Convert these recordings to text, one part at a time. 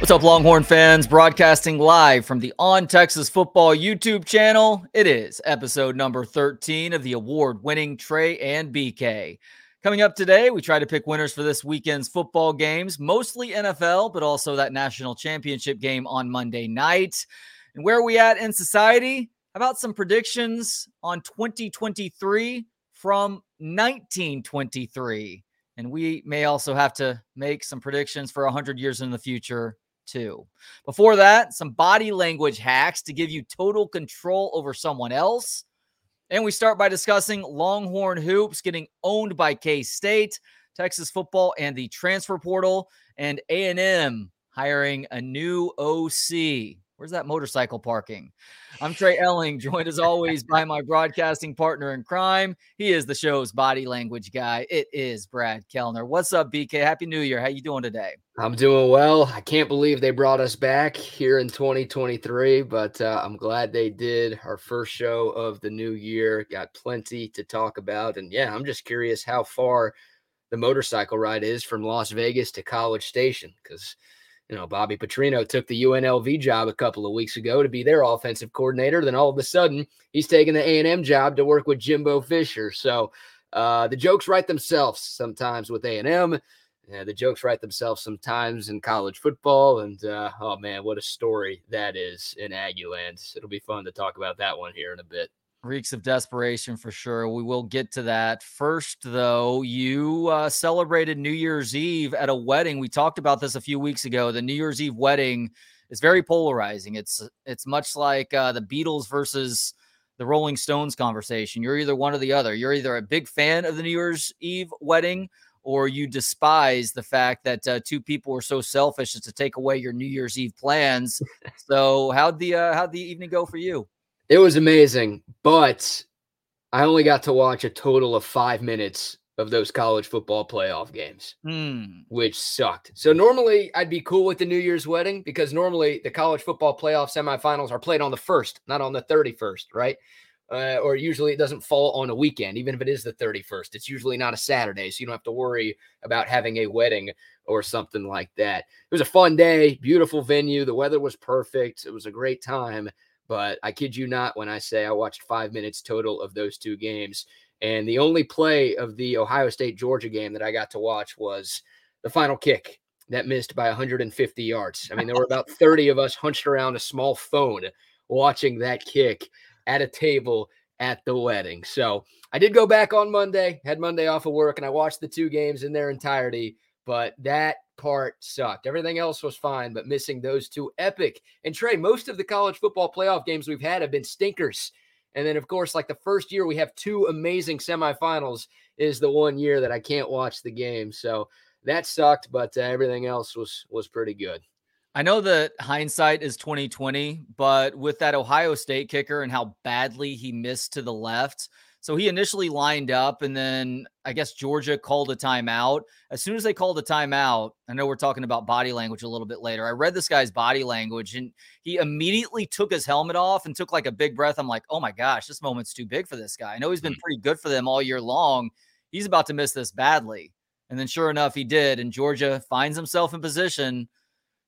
What's up, Longhorn fans? Broadcasting live from the On Texas Football YouTube channel. It is episode number 13 of the award winning Trey and BK. Coming up today, we try to pick winners for this weekend's football games, mostly NFL, but also that national championship game on Monday night. And where are we at in society? How about some predictions on 2023 from 1923? And we may also have to make some predictions for 100 years in the future too. Before that, some body language hacks to give you total control over someone else. And we start by discussing Longhorn Hoops getting owned by K-State, Texas football and the transfer portal, and A&M hiring a new OC. Where's that motorcycle parking? I'm Trey Elling, joined as always by my broadcasting partner in crime. He is the show's body language guy. It is Brad Kellner. What's up, BK? Happy New Year. How you doing today? I'm doing well. I can't believe they brought us back here in 2023, but uh, I'm glad they did. Our first show of the new year got plenty to talk about, and yeah, I'm just curious how far the motorcycle ride is from Las Vegas to College Station because you know, Bobby Petrino took the UNLV job a couple of weeks ago to be their offensive coordinator. Then all of a sudden, he's taking the A&M job to work with Jimbo Fisher. So uh, the jokes write themselves sometimes with A&M. The jokes write themselves sometimes in college football. And uh, oh man, what a story that is in Aggieland. It'll be fun to talk about that one here in a bit reeks of desperation for sure. We will get to that. First, though, you uh, celebrated New Year's Eve at a wedding. We talked about this a few weeks ago. The New Year's Eve wedding is very polarizing. It's it's much like uh, the Beatles versus the Rolling Stones conversation. You're either one or the other. You're either a big fan of the New Year's Eve wedding or you despise the fact that uh, two people were so selfish as to take away your New Year's Eve plans. so how'd the uh, how'd the evening go for you? It was amazing, but I only got to watch a total of five minutes of those college football playoff games, mm. which sucked. So normally I'd be cool with the New Year's wedding because normally the college football playoff semifinals are played on the first, not on the 31st, right? Uh, or usually it doesn't fall on a weekend, even if it is the 31st. It's usually not a Saturday, so you don't have to worry about having a wedding or something like that. It was a fun day, beautiful venue. The weather was perfect. It was a great time. But I kid you not when I say I watched five minutes total of those two games. And the only play of the Ohio State Georgia game that I got to watch was the final kick that missed by 150 yards. I mean, there were about 30 of us hunched around a small phone watching that kick at a table at the wedding. So I did go back on Monday, had Monday off of work, and I watched the two games in their entirety. But that part sucked. Everything else was fine, but missing those two epic. And Trey, most of the college football playoff games we've had have been stinkers. And then, of course, like the first year we have two amazing semifinals is the one year that I can't watch the game. So that sucked, but uh, everything else was was pretty good. I know that hindsight is 2020, but with that Ohio State kicker and how badly he missed to the left, so he initially lined up, and then I guess Georgia called a timeout. As soon as they called a timeout, I know we're talking about body language a little bit later. I read this guy's body language, and he immediately took his helmet off and took like a big breath. I'm like, oh my gosh, this moment's too big for this guy. I know he's been mm. pretty good for them all year long. He's about to miss this badly. And then sure enough, he did. And Georgia finds himself in position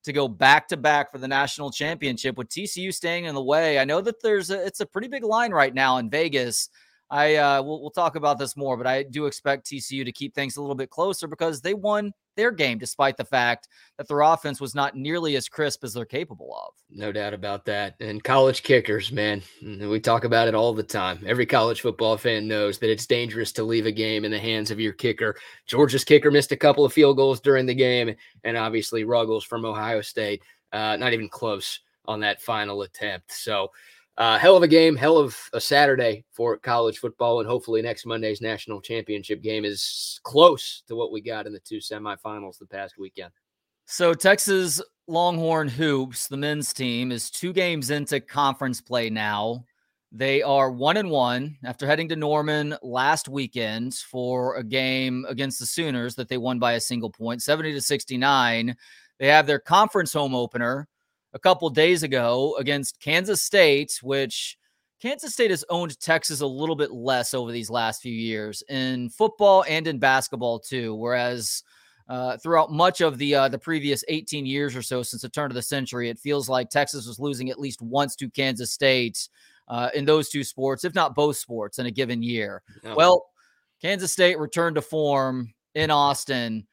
to go back to back for the national championship with TCU staying in the way. I know that there's a, it's a pretty big line right now in Vegas I uh, we'll, we'll talk about this more, but I do expect TCU to keep things a little bit closer because they won their game despite the fact that their offense was not nearly as crisp as they're capable of. No doubt about that. And college kickers, man, we talk about it all the time. Every college football fan knows that it's dangerous to leave a game in the hands of your kicker. Georgia's kicker missed a couple of field goals during the game, and obviously Ruggles from Ohio State, uh, not even close on that final attempt. So uh, hell of a game, hell of a Saturday for college football, and hopefully next Monday's national championship game is close to what we got in the two semifinals the past weekend. So Texas Longhorn Hoops, the men's team, is two games into conference play now. They are one and one after heading to Norman last weekend for a game against the Sooners that they won by a single point, 70 to 69. They have their conference home opener a couple days ago against Kansas State, which Kansas State has owned Texas a little bit less over these last few years in football and in basketball too. Whereas uh, throughout much of the uh, the previous 18 years or so since the turn of the century, it feels like Texas was losing at least once to Kansas State uh, in those two sports, if not both sports, in a given year. Well, Kansas State returned to form in Austin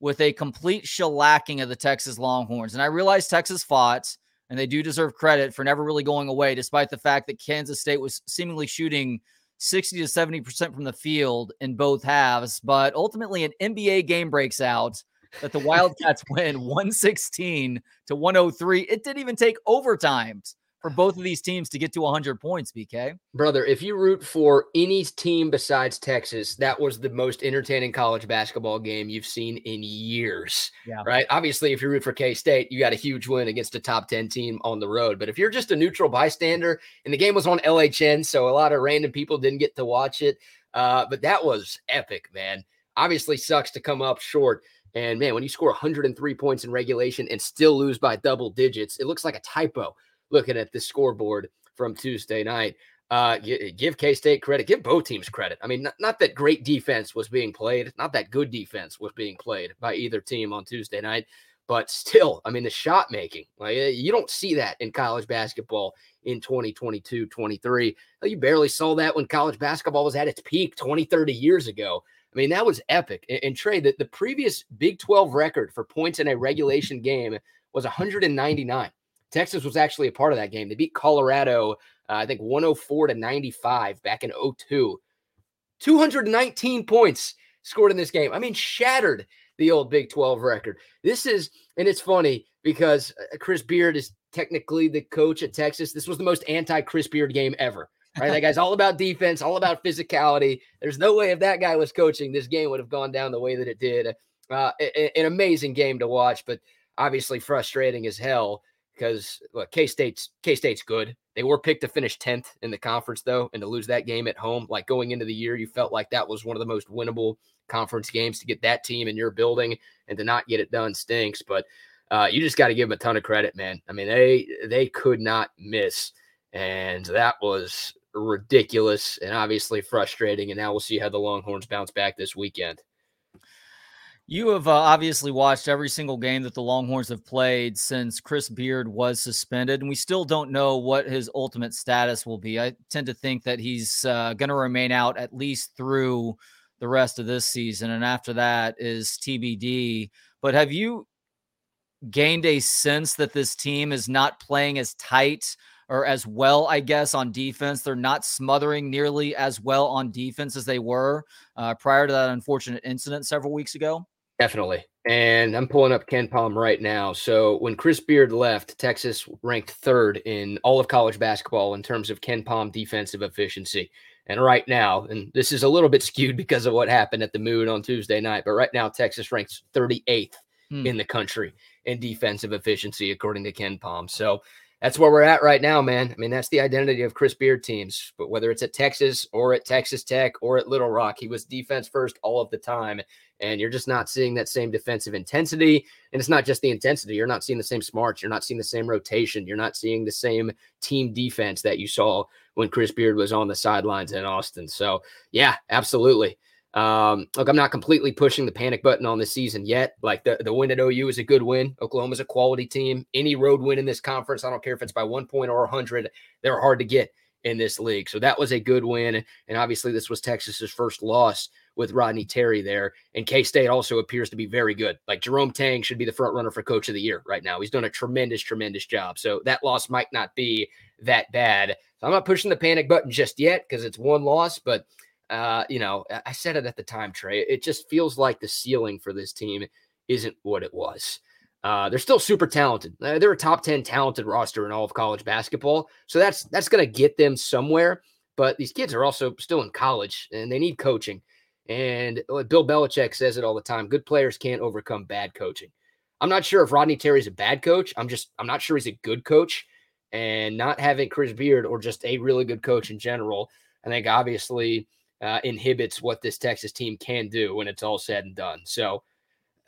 with a complete shellacking of the Texas Longhorns, and I realize Texas fought. And they do deserve credit for never really going away, despite the fact that Kansas State was seemingly shooting 60 to 70% from the field in both halves. But ultimately, an NBA game breaks out that the Wildcats win 116 to 103. It didn't even take overtimes for both of these teams to get to 100 points, BK. Brother, if you root for any team besides Texas, that was the most entertaining college basketball game you've seen in years. Yeah. Right. Obviously, if you root for K State, you got a huge win against a top 10 team on the road. But if you're just a neutral bystander, and the game was on LHN, so a lot of random people didn't get to watch it. Uh, but that was epic, man. Obviously, sucks to come up short. And man, when you score 103 points in regulation and still lose by double digits, it looks like a typo looking at the scoreboard from Tuesday night. Uh, give K State credit, give both teams credit. I mean, not, not, that great defense was being played, not that good defense was being played by either team on Tuesday night, but still, I mean, the shot making, like eh, you don't see that in college basketball in 2022 23. You barely saw that when college basketball was at its peak 20, 30 years ago. I mean, that was epic. And, and Trey, the, the previous Big 12 record for points in a regulation game was 199. Texas was actually a part of that game. They beat Colorado, uh, I think 104 to 95 back in 02. 219 points scored in this game. I mean, shattered the old Big 12 record. This is, and it's funny because uh, Chris Beard is technically the coach at Texas. This was the most anti Chris Beard game ever. Right, that guy's all about defense, all about physicality. There's no way if that guy was coaching, this game would have gone down the way that it did. Uh, an amazing game to watch, but obviously frustrating as hell because look, K State's K State's good. They were picked to finish 10th in the conference though, and to lose that game at home, like going into the year, you felt like that was one of the most winnable conference games to get that team in your building and to not get it done stinks. But uh, you just got to give them a ton of credit, man. I mean, they they could not miss, and that was ridiculous and obviously frustrating. And now we'll see how the Longhorns bounce back this weekend. You have uh, obviously watched every single game that the Longhorns have played since Chris Beard was suspended, and we still don't know what his ultimate status will be. I tend to think that he's uh, going to remain out at least through the rest of this season, and after that is TBD. But have you gained a sense that this team is not playing as tight or as well, I guess, on defense? They're not smothering nearly as well on defense as they were uh, prior to that unfortunate incident several weeks ago. Definitely. And I'm pulling up KenPom right now. So when Chris Beard left, Texas ranked third in all of college basketball in terms of KenPom defensive efficiency. And right now, and this is a little bit skewed because of what happened at the Moody on Tuesday night, but right now Texas ranks 38th hmm. in the country in defensive efficiency according to KenPom. So that's where we're at right now, man. I mean, that's the identity of Chris Beard teams. But whether it's at Texas or at Texas Tech or at Little Rock, he was defense first all of the time. And you're just not seeing that same defensive intensity. And it's not just the intensity. You're not seeing the same smarts. You're not seeing the same rotation. You're not seeing the same team defense that you saw when Chris Beard was on the sidelines in Austin. So, yeah, absolutely. Um, look, I'm not completely pushing the panic button on this season yet. Like the, the win at OU is a good win. Oklahoma's a quality team. Any road win in this conference, I don't care if it's by one point or a hundred, they're hard to get in this league. So that was a good win. And obviously, this was Texas's first loss with Rodney Terry there. And K State also appears to be very good. Like Jerome Tang should be the front runner for coach of the year right now. He's done a tremendous, tremendous job. So that loss might not be that bad. So I'm not pushing the panic button just yet because it's one loss, but uh, you know, I said it at the time, Trey. It just feels like the ceiling for this team isn't what it was. Uh, they're still super talented. Uh, they're a top 10 talented roster in all of college basketball. So that's that's going to get them somewhere. But these kids are also still in college and they need coaching. And Bill Belichick says it all the time good players can't overcome bad coaching. I'm not sure if Rodney Terry's a bad coach. I'm just, I'm not sure he's a good coach. And not having Chris Beard or just a really good coach in general, I think obviously uh, inhibits what this Texas team can do when it's all said and done. So,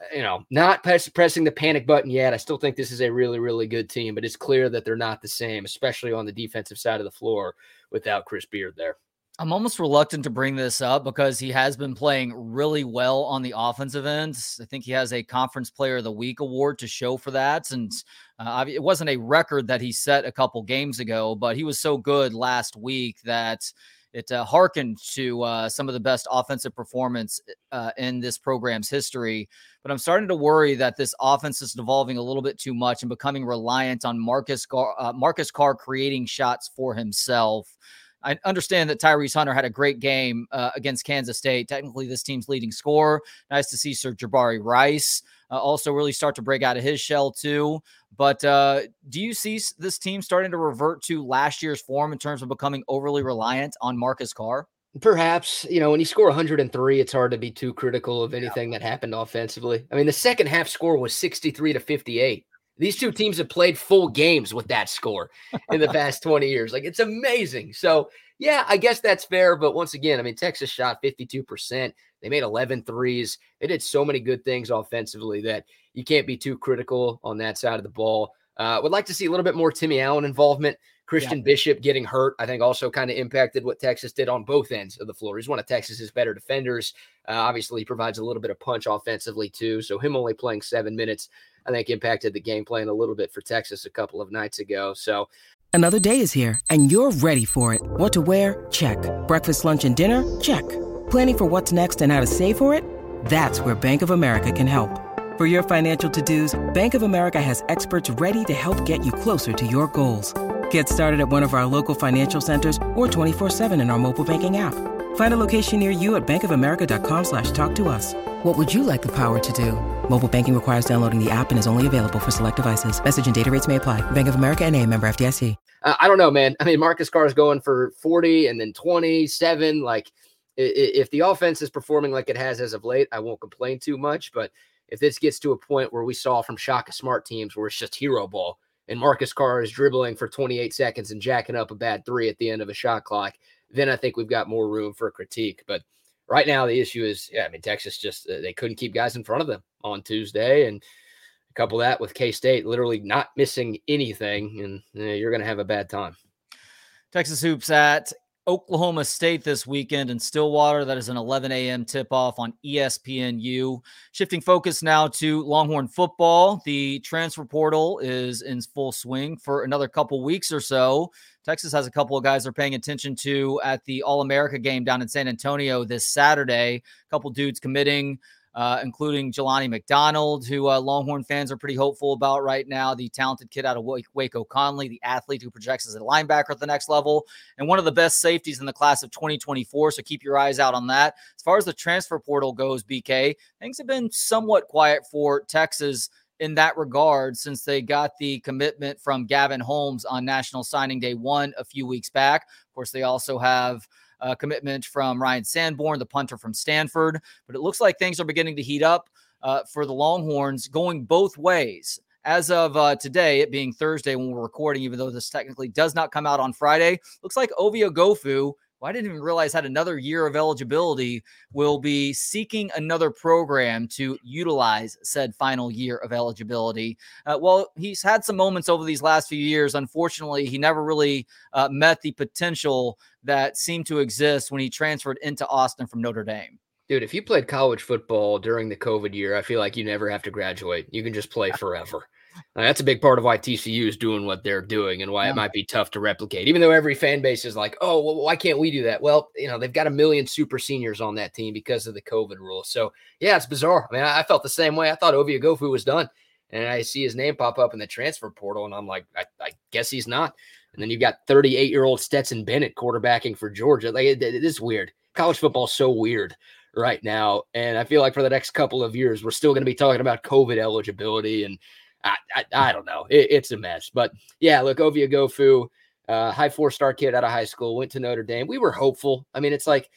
uh, you know, not press, pressing the panic button yet. I still think this is a really, really good team, but it's clear that they're not the same, especially on the defensive side of the floor without Chris Beard there. I'm almost reluctant to bring this up because he has been playing really well on the offensive end. I think he has a Conference Player of the Week award to show for that. And uh, it wasn't a record that he set a couple games ago, but he was so good last week that it uh, harkened to uh, some of the best offensive performance uh, in this program's history. But I'm starting to worry that this offense is devolving a little bit too much and becoming reliant on Marcus Gar- uh, Marcus Carr creating shots for himself. I understand that Tyrese Hunter had a great game uh, against Kansas State. Technically, this team's leading scorer. Nice to see Sir'Jabari Rice uh, also really start to break out of his shell too. But uh, do you see this team starting to revert to last year's form in terms of becoming overly reliant on Marcus Carr? Perhaps, you know, when you score 103, it's hard to be too critical of anything yeah. that happened offensively. I mean, the second half score was 63 to 58. These two teams have played full games with that score in the past 20 years. Like it's amazing. So, yeah, I guess that's fair. But once again, I mean, Texas shot 52%. They made 11 threes. They did so many good things offensively that you can't be too critical on that side of the ball. Uh, would like to see a little bit more Timmy Allen involvement. Christian yeah. Bishop getting hurt, I think, also kind of impacted what Texas did on both ends of the floor. He's one of Texas's better defenders. Uh, obviously, he provides a little bit of punch offensively, too. So, him only playing seven minutes I think impacted the game plan a little bit for Texas a couple of nights ago. So another day is here and you're ready for it. What to wear? Check. Breakfast, lunch, and dinner? Check. Planning for what's next and how to save for it? That's where Bank of America can help. For your financial to-dos, Bank of America has experts ready to help get you closer to your goals. Get started at one of our local financial centers or 24-7 in our mobile banking app. Find a location near you at bankofamerica.com slash talk to us. What would you like the power to do? Mobile banking requires downloading the app and is only available for select devices. Message and data rates may apply. Bank of America and a member FDIC. Uh, I don't know, man. I mean, Marcus Carr is going for 40 and then 27. Like, if the offense is performing like it has as of late, I won't complain too much. But if this gets to a point where we saw from Shaka Smart teams where it's just hero ball and Marcus Carr is dribbling for 28 seconds and jacking up a bad three at the end of a shot clock, then I think we've got more room for critique. But right now, the issue is, yeah, I mean, Texas just uh, they couldn't keep guys in front of them on Tuesday, and a couple that with K State literally not missing anything, and you're going to have a bad time. Texas hoops at Oklahoma State this weekend in Stillwater. That is an 11 a.m. tip off on ESPNU. Shifting focus now to Longhorn football. The transfer portal is in full swing for another couple weeks or so. Texas has a couple of guys they're paying attention to at the All America game down in San Antonio this Saturday. A couple dudes committing uh, including Jelani McDonald, who uh, Longhorn fans are pretty hopeful about right now. The talented kid out of Waco Connally, the athlete who projects as a linebacker at the next level, and one of the best safeties in the class of 2024. So keep your eyes out on that. As far as the transfer portal goes, BK, things have been somewhat quiet for Texas in that regard since they got the commitment from Gavin Holmes on National Signing Day one a few weeks back. Of course, they also have uh, commitment from Ryan Sanborn, the punter from Stanford. But it looks like things are beginning to heat up uh, for the Longhorns going both ways. As of uh, today, it being Thursday when we're recording, even though this technically does not come out on Friday, looks like Ovie Oghoufo well, I didn't even realize had another year of eligibility, will be seeking another program to utilize said final year of eligibility. Uh, well, he's had some moments over these last few years. Unfortunately, he never really uh, met the potential that seemed to exist when he transferred into Austin from Notre Dame. Dude, if you played college football during the COVID year, I feel like you never have to graduate. You can just play forever. That's a big part of why TCU is doing what they're doing and why yeah. it might be tough to replicate. Even though every fan base is like, "Oh, well, why can't we do that?" Well, you know, they've got a million super seniors on that team because of the COVID rule. So, yeah, it's bizarre. I mean, I, felt the same way. I thought Ovie Gofu was done, and I see his name pop up in the transfer portal, and I'm like, I, I guess he's not. And then you've got 38 year old Stetson Bennett quarterbacking for Georgia. Like, it, it is weird. College football is so weird right now, and I feel like for the next couple of years, we're still going to be talking about COVID eligibility and I, I, I don't know. It, it's a mess. But yeah, look, Ovie Oghoufo, uh, high four star kid out of high school, went to Notre Dame. We were hopeful. I mean, it's like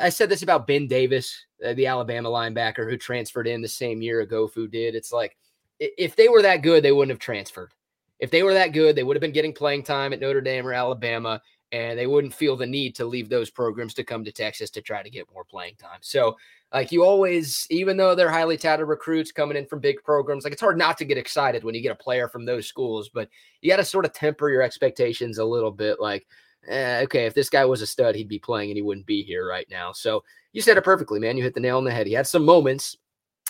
I said this about Ben Davis, uh, the Alabama linebacker who transferred in the same year Gofu did. It's like if they were that good, they wouldn't have transferred. If they were that good, they would have been getting playing time at Notre Dame or Alabama, and they wouldn't feel the need to leave those programs to come to Texas to try to get more playing time. So like you always, even though they're highly touted recruits coming in from big programs, like it's hard not to get excited when you get a player from those schools, but you got to sort of temper your expectations a little bit. Like eh, okay, if this guy was a stud, he'd be playing and he wouldn't be here right now. So you said it perfectly, man. You hit the nail on the head. He had some moments,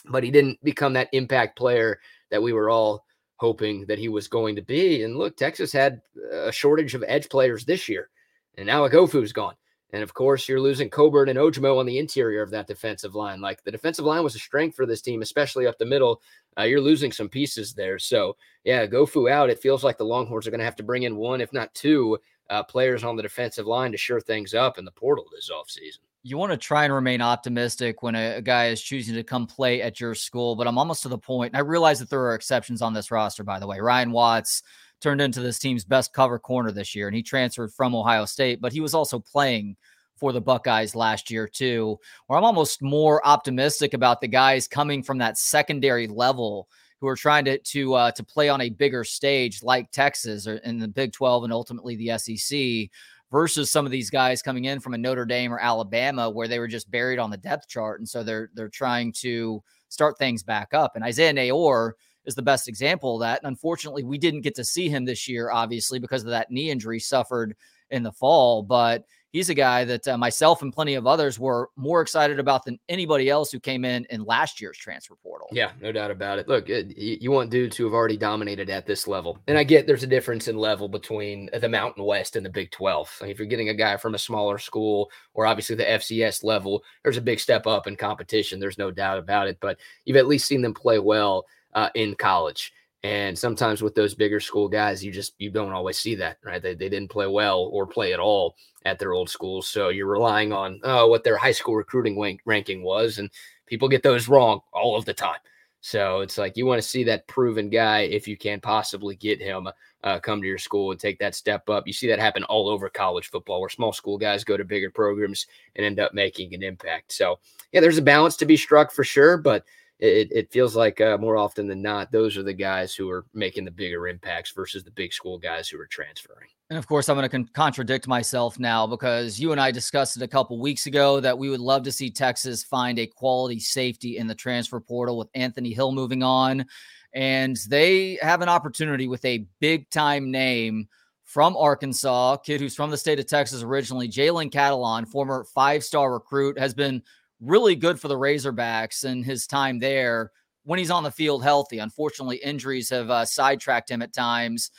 but he didn't become that impact player that we were all hoping that he was going to be. And look, Texas had a shortage of edge players this year, and now Ogofu's gone. And of course, you're losing Coburn and Ojomo on the interior of that defensive line. Like the defensive line was a strength for this team, especially up the middle. Uh, you're losing some pieces there. So, yeah, Gofu out. It feels like the Longhorns are going to have to bring in one, if not two, uh, players on the defensive line to shore things up in the portal this offseason you want to try and remain optimistic when a, a, guy is choosing to come play at your school, but I'm almost to the point. And I realize that there are exceptions on this roster, by the way. Ryan Watts turned into this team's best cover corner this year, and he transferred from Ohio State, but he was also playing for the Buckeyes last year, too. Where I'm almost more optimistic about the guys coming from that secondary level who are trying to to uh, to play on a bigger stage like Texas or in the Big 12 and ultimately the SEC versus some of these guys coming in from a Notre Dame or Alabama where they were just buried on the depth chart. And so they're they're trying to start things back up. And Isaiah Neyor is the best example of that. And unfortunately, we didn't get to see him this year, obviously, because of that knee injury suffered in the fall. But he's a guy that uh, myself and plenty of others were more excited about than anybody else who came in in last year's transfer portal. Yeah, no doubt about it. Look, it, you want dudes who have already dominated at this level. And I get there's a difference in level between the Mountain West and the Big 12. Like if you're getting a guy from a smaller school or obviously the FCS level, there's a big step up in competition. There's no doubt about it. But you've at least seen them play well uh, in college. And sometimes with those bigger school guys, you just you don't always see that, right? They, they didn't play well or play at all at their old schools. So you're relying on uh, what their high school recruiting rank, ranking was, and people get those wrong all of the time. So it's like you want to see that proven guy if you can possibly get him uh, come to your school and take that step up. You see that happen all over college football, where small school guys go to bigger programs and end up making an impact. So yeah, there's a balance to be struck for sure, but it, it feels like uh, more often than not, those are the guys who are making the bigger impacts versus the big school guys who are transferring. And of course, I'm going to con- contradict myself now because you and I discussed it a couple weeks ago that we would love to see Texas find a quality safety in the transfer portal with Anthony Hill moving on. And they have an opportunity with a big time name from Arkansas, kid who's from the state of Texas originally, Jalen Catalon, former five star recruit, has been really good for the Razorbacks and his time there when he's on the field healthy. Unfortunately, injuries have uh, sidetracked him at times.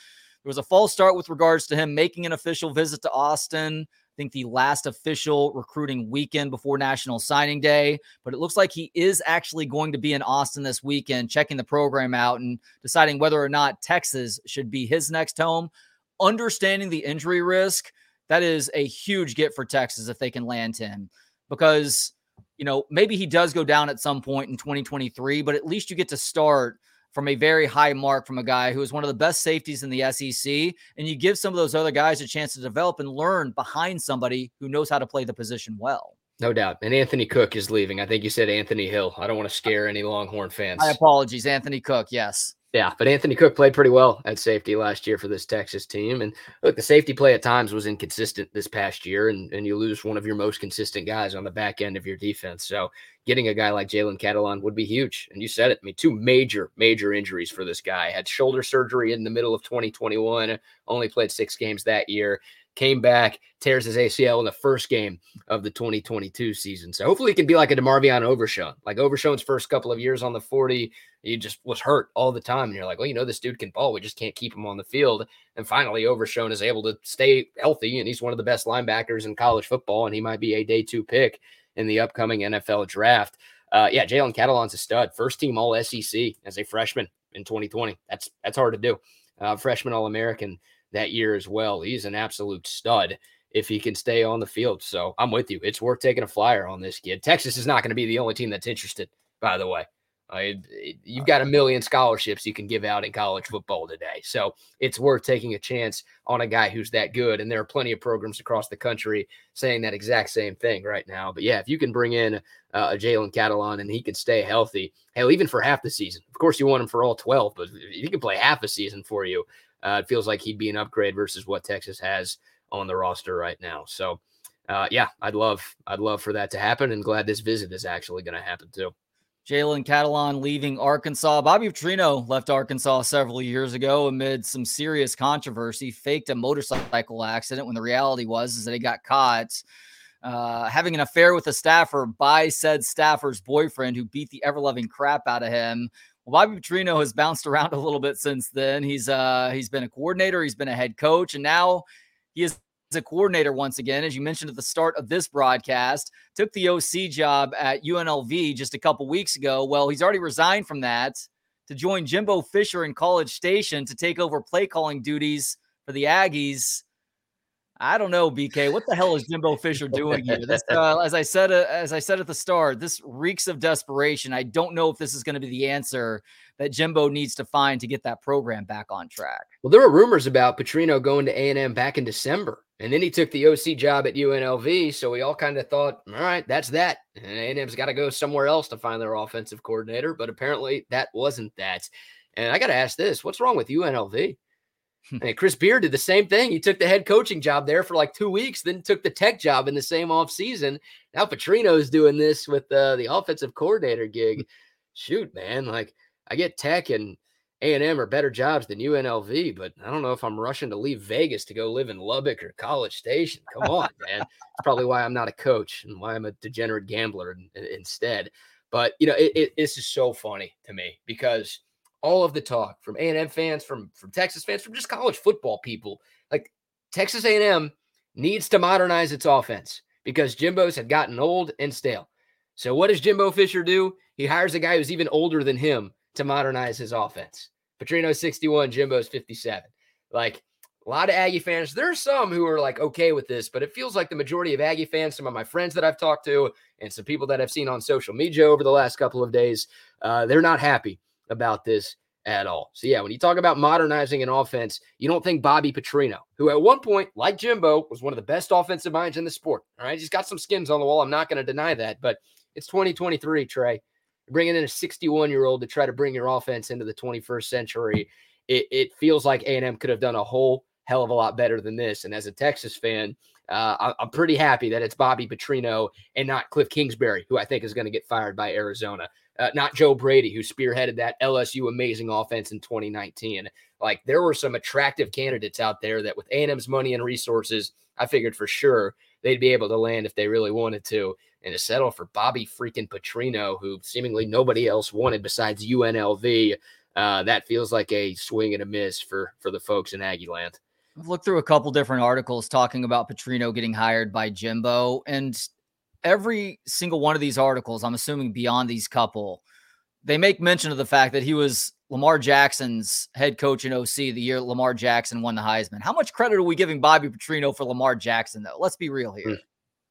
There was a false start with regards to him making an official visit to Austin. I think the last official recruiting weekend before National Signing Day, but it looks like he is actually going to be in Austin this weekend, checking the program out and deciding whether or not Texas should be his next home. Understanding the injury risk, that is a huge get for Texas if they can land him because you know, maybe he does go down at some point in 2023, but at least you get to start from a very high mark from a guy who is one of the best safeties in the SEC. And you give some of those other guys a chance to develop and learn behind somebody who knows how to play the position well. No doubt. And Anthony Cook is leaving. I think you said Anthony Hill. I don't want to scare any Longhorn fans. My apologies. Anthony Cook. Yes. Yeah, but Anthony Cook played pretty well at safety last year for this Texas team. And look, the safety play at times was inconsistent this past year, and, and you lose one of your most consistent guys on the back end of your defense. So getting a guy like Jalen Catalon would be huge. And you said it. I mean, two major, major injuries for this guy. Had shoulder surgery in the middle of 2021, only played six games that year came back, tears his ACL in the first game of the 2022 season. So hopefully he can be like a DeMarvion Overshown. Like Overshown's first couple of years on the 40, he just was hurt all the time. And you're like, well, you know, this dude can ball. We just can't keep him on the field. And finally, Overshown is able to stay healthy, and he's one of the best linebackers in college football, and he might be a day two pick in the upcoming NFL draft. Uh, yeah, Jalen Catalon's a stud, first team All SEC as a freshman in 2020. That's that's hard to do. Uh, freshman All American that year as well. He's an absolute stud if he can stay on the field. So I'm with you. It's worth taking a flyer on this kid. Texas is not going to be the only team that's interested, by the way. Uh, you've got a million scholarships you can give out in college football today. So it's worth taking a chance on a guy who's that good. And there are plenty of programs across the country saying that exact same thing right now. But yeah, if you can bring in uh, a Jalen Catalon and he can stay healthy, hell, even for half the season, of course, you want him for all 12, but he can play half a season for you, uh, it feels like he'd be an upgrade versus what Texas has on the roster right now. So, uh, yeah, I'd love, I'd love for that to happen, and glad this visit is actually going to happen too. Jalen Catalon leaving Arkansas. Bobby Petrino left Arkansas several years ago amid some serious controversy. Faked a motorcycle accident when the reality was is that he got caught uh, having an affair with a staffer by said staffer's boyfriend who beat the ever loving crap out of him. Bobby Petrino has bounced around a little bit since then. He's uh, he's been a coordinator, he's been a head coach, and now he is a coordinator once again, as you mentioned at the start of this broadcast, took the OC job at UNLV just a couple weeks ago. Well, he's already resigned from that to join Jimbo Fisher in College Station to take over play calling duties for the Aggies. I don't know, BK. What the hell is Jimbo Fisher doing here? This, uh, as I said, uh, as I said at the start, this reeks of desperation. I don't know if this is going to be the answer that Jimbo needs to find to get that program back on track. Well, there were rumors about Petrino going to A and M back in December, and then he took the OC job at UNLV. So we all kind of thought, all right, that's that. And A and M's got to go somewhere else to find their offensive coordinator. But apparently, that wasn't that. And I got to ask this: What's wrong with UNLV? And Chris Beard did the same thing. He took the head coaching job there for like two weeks, then took the tech job in the same offseason. Now Petrino's doing this with uh, the offensive coordinator gig. Shoot, man. Like I get tech and A&M are better jobs than UNLV, but I don't know if I'm rushing to leave Vegas to go live in Lubbock or College Station. Come on, man. It's probably why I'm not a coach and why I'm a degenerate gambler in, in, instead. But, you know, it, it, this is so funny to me because – all of the talk from A&M fans, from from Texas fans, from just college football people. Like Texas A&M needs to modernize its offense because Jimbo's had gotten old and stale. So what does Jimbo Fisher do? He hires a guy who's even older than him to modernize his offense. Petrino's 61, Jimbo's 57. Like a lot of Aggie fans, there are some who are like okay with this, but it feels like the majority of Aggie fans, some of my friends that I've talked to, and some people that I've seen on social media over the last couple of days, uh, they're not happy about this at all. So, yeah, when you talk about modernizing an offense, you don't think Bobby Petrino, who at one point, like Jimbo, was one of the best offensive minds in the sport. All right. He's got some skins on the wall. I'm not going to deny that, but it's 2023, Trey. Bringing in a 61 year old to try to bring your offense into the 21st century. It, it feels like A&M could have done a whole hell of a lot better than this. And as a Texas fan, uh, I'm pretty happy that it's Bobby Petrino and not Cliff Kingsbury, who I think is going to get fired by Arizona uh, not Joe Brady, who spearheaded that LSU amazing offense in 2019. Like there were some attractive candidates out there that with A&M's money and resources, I figured for sure they'd be able to land if they really wanted to. And to settle for Bobby freaking Petrino, who seemingly nobody else wanted besides UNLV, uh, that feels like a swing and a miss for for the folks in Aggie land. I've looked through a couple different articles talking about Petrino getting hired by Jimbo, and every single one of these articles, I'm assuming beyond these couple, they make mention of the fact that he was Lamar Jackson's head coach in OC the year Lamar Jackson won the Heisman. How much credit are we giving Bobby Petrino for Lamar Jackson, though? Let's be real here. Hmm.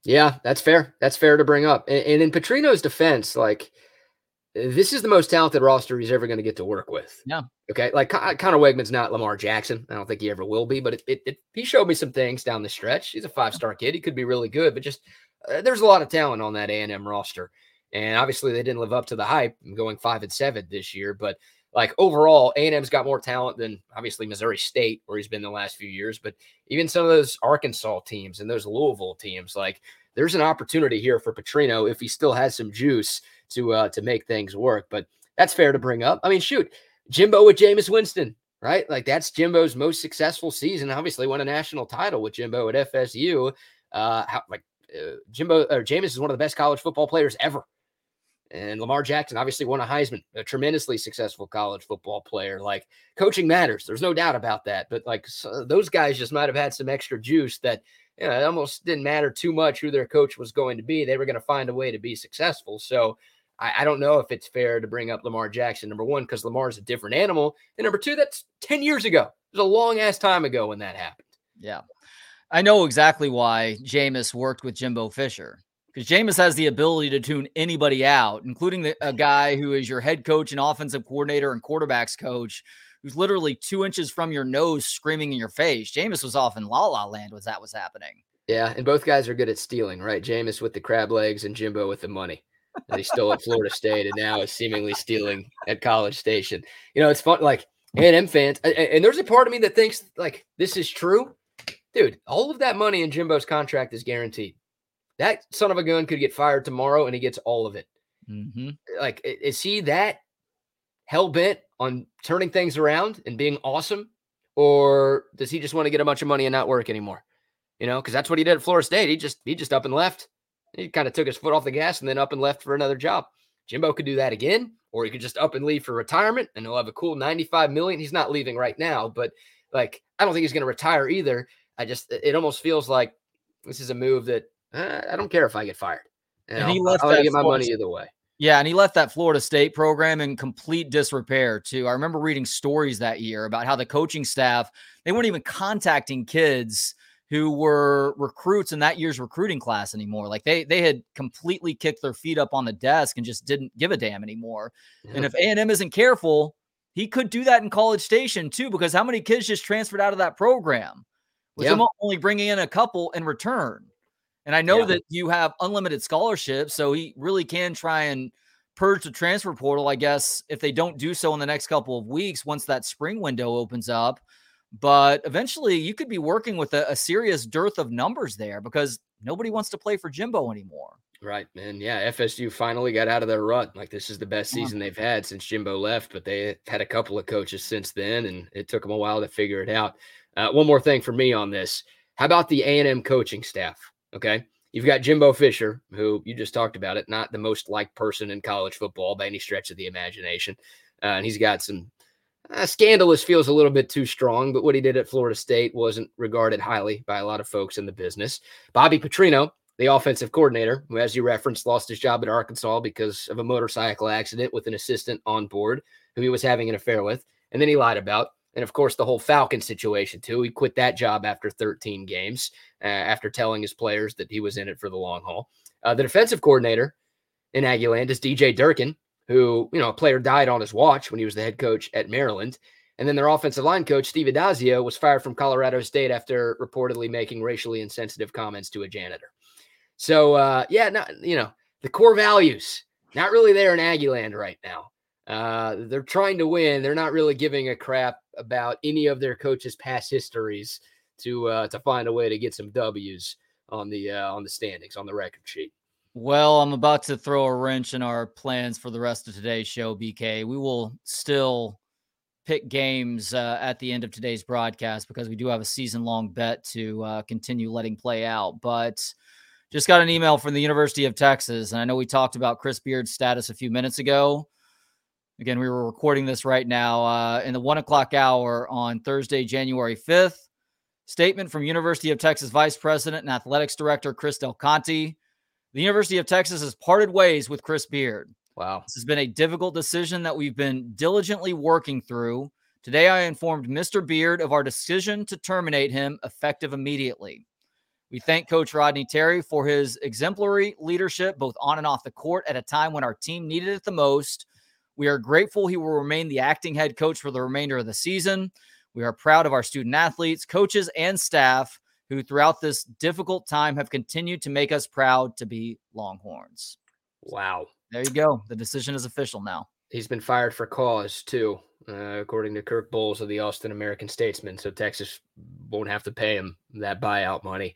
Yeah, that's fair. That's fair to bring up. And, and in Petrino's defense, like this is the most talented roster he's ever going to get to work with. Yeah. Okay. Like Conner Weigman's not Lamar Jackson. I don't think he ever will be, but it, it, it, he showed me some things down the stretch. He's a five star kid. He could be really good, but just there's a lot of talent on that A&M roster. And obviously they didn't live up to the hype going five and seven this year, but like overall, A&M's got more talent than obviously Missouri State, where he's been the last few years. But even some of those Arkansas teams and those Louisville teams, like there's an opportunity here for Petrino if he still has some juice to uh, to make things work. But that's fair to bring up. I mean, shoot, Jimbo with Jameis Winston, right? Like that's Jimbo's most successful season. Obviously, won a national title with Jimbo at FSU. Uh, how, like uh, Jimbo or Jameis is one of the best college football players ever. And Lamar Jackson obviously won a Heisman, a tremendously successful college football player. Like coaching matters. There's no doubt about that. But like so those guys just might have had some extra juice that you know, it almost didn't matter too much who their coach was going to be. They were going to find a way to be successful. So I, I don't know if it's fair to bring up Lamar Jackson, number one, because Lamar's a different animal. And number two, that's 10 years ago. It was a long ass time ago when that happened. Yeah. I know exactly why Jameis worked with Jimbo Fisher because Jameis has the ability to tune anybody out, including the, a guy who is your head coach and offensive coordinator and quarterbacks coach, who's literally two inches from your nose, screaming in your face. Jameis was off in La La Land was that was happening. Yeah, and both guys are good at stealing, right? Jameis with the crab legs and Jimbo with the money that he stole at Florida State and now is seemingly stealing at College Station. You know, it's fun. Like A&M fans, and there's a part of me that thinks like this is true dude, all of that money in Jimbo's contract is guaranteed. That son of a gun could get fired tomorrow and he gets all of it. Mm-hmm. Like, is he that hell bent on turning things around and being awesome? Or does he just want to get a bunch of money and not work anymore? You know, because that's what he did at Florida State. He just he just up and left. He kind of took his foot off the gas and then up and left for another job. Jimbo could do that again, or he could just up and leave for retirement and he'll have a cool 95 million. He's not leaving right now, but like I don't think he's going to retire either. I just it almost feels like this is a move that uh, I don't care if I get fired. and I'll, he left I'll get my money either way. Yeah, and he left that Florida State program in complete disrepair too. I remember reading stories that year about how the coaching staff they weren't even contacting kids who were recruits in that year's recruiting class anymore. Like they they had completely kicked their feet up on the desk and just didn't give a damn anymore. Yeah. And if A&M isn't careful, he could do that in College Station too because how many kids just transferred out of that program? With yeah. only bringing in a couple in return. And I know yeah. that you have unlimited scholarships, so he really can try and purge the transfer portal, I guess, if they don't do so in the next couple of weeks once that spring window opens up. But eventually, you could be working with a, a serious dearth of numbers there because nobody wants to play for Jimbo anymore. Right, man. Yeah, FSU finally got out of their rut. Like this is the best season they've had since Jimbo left, but they had a couple of coaches since then, and it took them a while to figure it out. Uh, one more thing for me on this: How about the A and M coaching staff? Okay. You've got Jimbo Fisher, who you just talked about it, not the most liked person in college football by any stretch of the imagination. Uh, and he's got some uh, scandalous, feels a little bit too strong, but what he did at Florida State wasn't regarded highly by a lot of folks in the business. Bobby Petrino, the offensive coordinator, who, as you referenced, lost his job at Arkansas because of a motorcycle accident with an assistant on board who he was having an affair with, and then he lied about. And of course, the whole Falcon situation, too. He quit that job after 13 games uh, after telling his players that he was in it for the long haul. Uh, the defensive coordinator in Aggieland is DJ Durkin, who, you know, a player died on his watch when he was the head coach at Maryland. And then their offensive line coach, Steve Addazio, was fired from Colorado State after reportedly making racially insensitive comments to a janitor. So, uh, yeah, not, you know, the core values, not really there in Aggieland right now. Uh, they're trying to win. They're not really giving a crap about any of their coaches' past histories to uh, to find a way to get some W's on the uh, on the standings on the record sheet. Well, I'm about to throw a wrench in our plans for the rest of today's show, BK. We will still pick games uh, at the end of today's broadcast because we do have a season long bet to uh, continue letting play out. But just got an email from the University of Texas, and I know we talked about Chris Beard's status a few minutes ago. Again, we were recording this right now uh, in the one o'clock hour on Thursday, January 5th. Statement from University of Texas Vice President and Athletics Director Chris Del Conte. The University of Texas has parted ways with Chris Beard. Wow. This has been a difficult decision that we've been diligently working through. Today, I informed Mr. Beard of our decision to terminate him effective immediately. We thank Coach Rodney Terry for his exemplary leadership, both on and off the court, at a time when our team needed it the most we are grateful he will remain the acting head coach for the remainder of the season. We are proud of our student athletes, coaches, and staff who, throughout this difficult time, have continued to make us proud to be Longhorns. Wow. There you go. The decision is official now. He's been fired for cause, too, uh, according to Kirk Bohls of the Austin American Statesman. So Texas won't have to pay him that buyout money.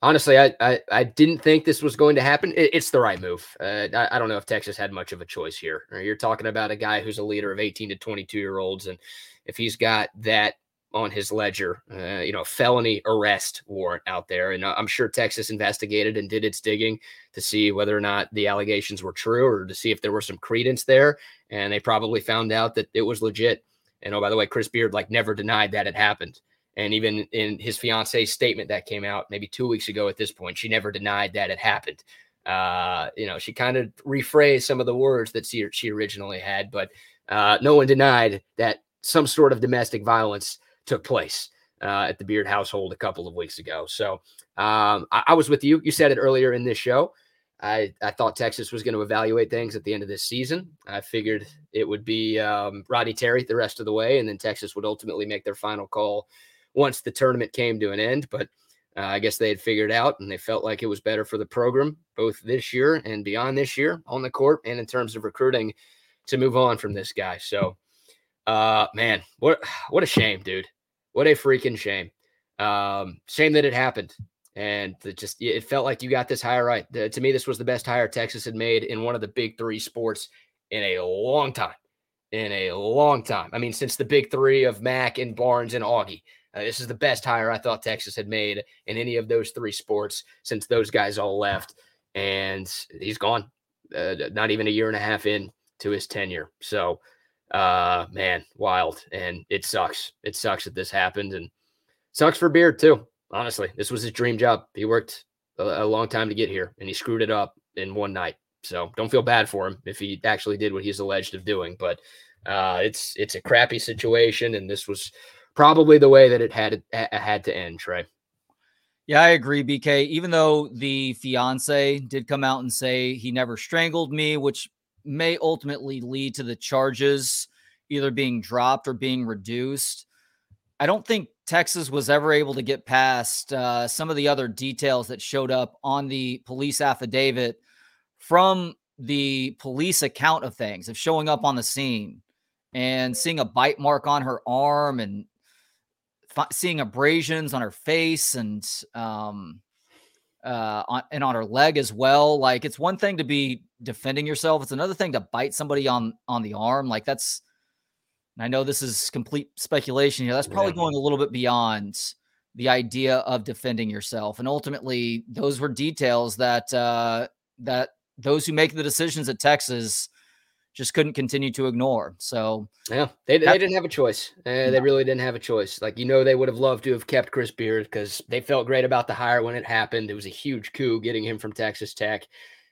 Honestly, I, I, I didn't think this was going to happen. It, it's the right move. Uh, I, I don't know if Texas had much of a choice here. You're talking about a guy who's a leader of 18 to 22 year olds, and if he's got that on his ledger, uh, you know, felony arrest warrant out there, and I'm sure Texas investigated and did its digging to see whether or not the allegations were true or to see if there was some credence there, and they probably found out that it was legit. And oh, by the way, Chris Beard like never denied that it happened. And even in his fiance's statement that came out maybe two weeks ago at this point, she never denied that it happened. Uh, you know, she kind of rephrased some of the words that she, she originally had, but uh, no one denied that some sort of domestic violence took place uh, at the Beard household a couple of weeks ago. So um, I, I, was with you. You said it earlier in this show. I, I thought Texas was going to evaluate things at the end of this season. I figured it would be um, Terry the rest of the way, and then Texas would ultimately make their final call once the tournament came to an end. But uh, I guess they had figured out and they felt like it was better for the program, both this year and beyond this year on the court and in terms of recruiting to move on from this guy. So, uh, man, what, what a shame, dude. What a freaking shame. Um, shame that it happened and it just it felt like you got this hire right. The, to me, this was the best hire Texas had made in one of the big three sports in a long time. In a long time. I mean, since the big three of Mack and Barnes and Augie. Uh, this is the best hire I thought Texas had made in any of those three sports since those guys all left. And he's gone. Uh, not even a year and a half in to his tenure. So, uh, man, wild. And it sucks. It sucks that this happened. And sucks for Beard, too honestly, this was his dream job. He worked a, a, long time to get here and he screwed it up in one night. So don't feel bad for him if he actually did what he's alleged of doing. But uh, it's it's a crappy situation, and this was probably the way that it had had to end. Trey. Yeah, I agree, BK. Even though the fiance did come out and say he never strangled me, which may ultimately lead to the charges either being dropped or being reduced. I don't think Texas was ever able to get past uh, some of the other details that showed up on the police affidavit from the police account of things, of showing up on the scene and seeing a bite mark on her arm and seeing abrasions on her face and um, uh, on, and on her leg as well. Like it's one thing to be defending yourself; it's another thing to bite somebody on on the arm. Like that's and I know this is complete speculation here. That's probably yeah. going a little bit beyond the idea of defending yourself. And ultimately, those were details that uh, that those who make the decisions at Texas just couldn't continue to ignore. So yeah, they, they didn't have a choice. Uh, they really didn't have a choice. Like you know, they would have loved to have kept Chris Beard because they felt great about the hire when it happened. It was a huge coup getting him from Texas Tech,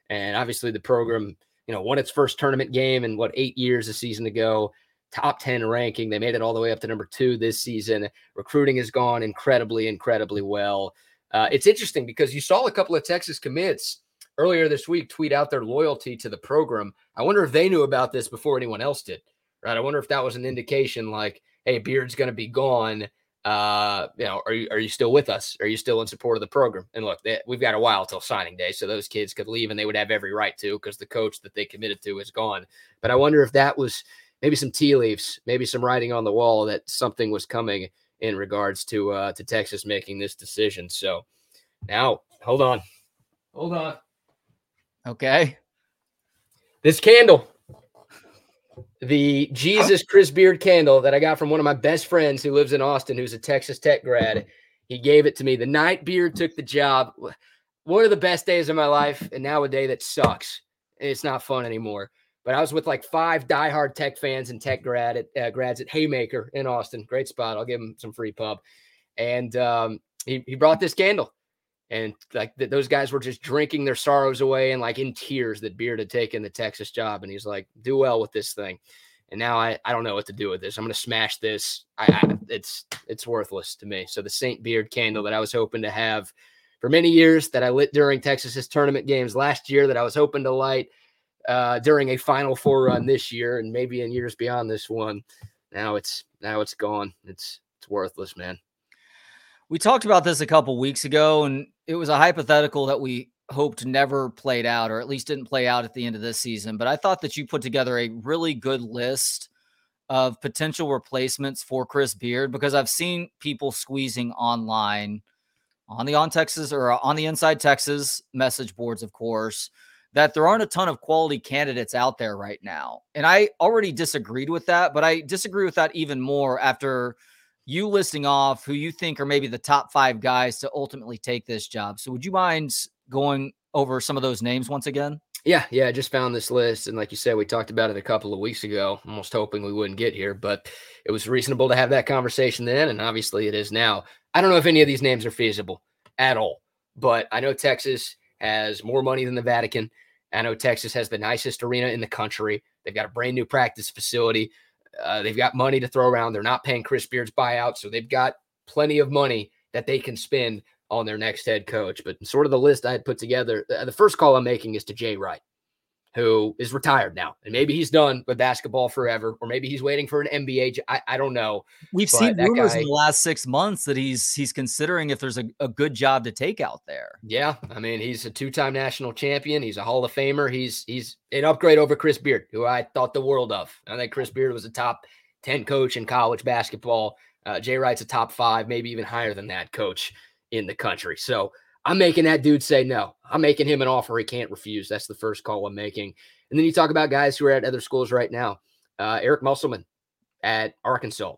and obviously the program, you know, won its first tournament game in what eight years a season ago top 10 ranking. They made it all the way up to number two this season. Recruiting has gone incredibly, incredibly well. Uh, it's interesting because you saw a couple of Texas commits earlier this week tweet out their loyalty to the program. I wonder if they knew about this before anyone else did, right? I wonder if that was an indication like, hey, Beard's going to be gone. Uh, you know, are you, are you still with us? Are you still in support of the program? And look, they, we've got a while till signing day, so those kids could leave and they would have every right to because the coach that they committed to is gone. But I wonder if that was maybe some tea leaves, maybe some writing on the wall that something was coming in regards to uh, to Texas making this decision. So now, hold on, hold on. Okay, this candle, the Jesus Chris Beard candle that I got from one of my best friends who lives in Austin, who's a Texas Tech grad. He gave it to me the night Beard took the job. One of the best days of my life, and now a day that sucks. It's not fun anymore. But I was with like five diehard tech fans and tech grad at, uh, grads at Haymaker in Austin. Great spot. I'll give him some free pub. And um, he, he brought this candle. And like th- those guys were just drinking their sorrows away and like in tears that Beard had taken the Texas job. And he's like, do well with this thing. And now I, I don't know what to do with this. I'm going to smash this. I, I, it's it's worthless to me. So the Saint Beard candle that I was hoping to have for many years that I lit during Texas's tournament games last year that I was hoping to light – uh, during a Final Four run this year, and maybe in years beyond this one. Now it's now it's gone. It's it's worthless, man. We talked about this a couple weeks ago, and it was a hypothetical that we hoped never played out, or at least didn't play out at the end of this season. But I thought that you put together a really good list of potential replacements for Chris Beard because I've seen people squeezing online on the on Texas or uh, on the inside Texas message boards, of course, that there aren't a ton of quality candidates out there right now. And I already disagreed with that, but I disagree with that even more after you listing off who you think are maybe the top five guys to ultimately take this job. So would you mind going over some of those names once again? Yeah, yeah, I just found this list. And like you said, we talked about it a couple of weeks ago, almost hoping we wouldn't get here, but it was reasonable to have that conversation then. And obviously it is now. I don't know if any of these names are feasible at all, but I know Texas has more money than the Vatican. I know Texas has the nicest arena in the country. They've got a brand new practice facility. Uh, they've got money to throw around. They're not paying Chris Beard's buyout, so they've got plenty of money that they can spend on their next head coach. But sort of the list I had put together, the first call I'm making is to Jay Wright who is retired now. And maybe he's done with basketball forever, or maybe he's waiting for an NBA. I, I don't know. We've but seen rumors guy, in the last six months that he's he's considering if there's a, a good job to take out there. Yeah. I mean, he's a two-time national champion. He's a Hall of Famer. He's he's an upgrade over Chris Beard, who I thought the world of. I think Chris Beard was a top 10 coach in college basketball. Uh, Jay Wright's a top five, maybe even higher than that coach in the country. So I'm making that dude say no. I'm making him an offer he can't refuse. That's the first call I'm making. And then you talk about guys who are at other schools right now. Uh, Eric Musselman at Arkansas.